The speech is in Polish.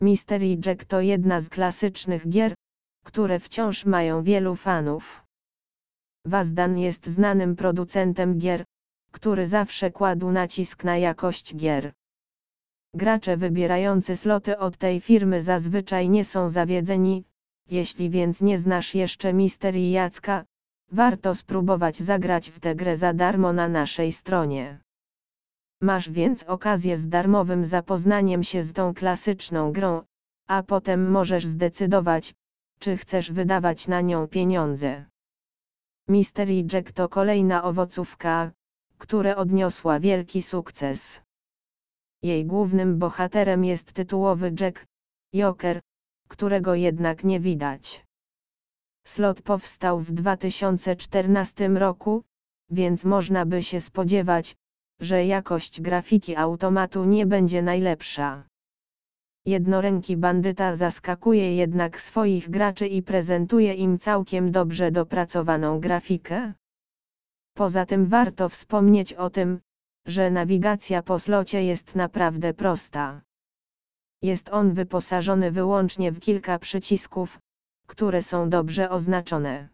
Mystery Jack to jedna z klasycznych gier, które wciąż mają wielu fanów. Wazdan jest znanym producentem gier, który zawsze kładł nacisk na jakość gier. Gracze wybierający sloty od tej firmy zazwyczaj nie są zawiedzeni, jeśli więc nie znasz jeszcze Mystery Jacka, warto spróbować zagrać w tę grę za darmo na naszej stronie. Masz więc okazję z darmowym zapoznaniem się z tą klasyczną grą, a potem możesz zdecydować, czy chcesz wydawać na nią pieniądze. Mystery Jack to kolejna owocówka, która odniosła wielki sukces. Jej głównym bohaterem jest tytułowy Jack, Joker, którego jednak nie widać. Slot powstał w 2014 roku, więc można by się spodziewać, że jakość grafiki automatu nie będzie najlepsza. Jednoręki bandyta zaskakuje jednak swoich graczy i prezentuje im całkiem dobrze dopracowaną grafikę. Poza tym warto wspomnieć o tym, że nawigacja po slocie jest naprawdę prosta. Jest on wyposażony wyłącznie w kilka przycisków, które są dobrze oznaczone.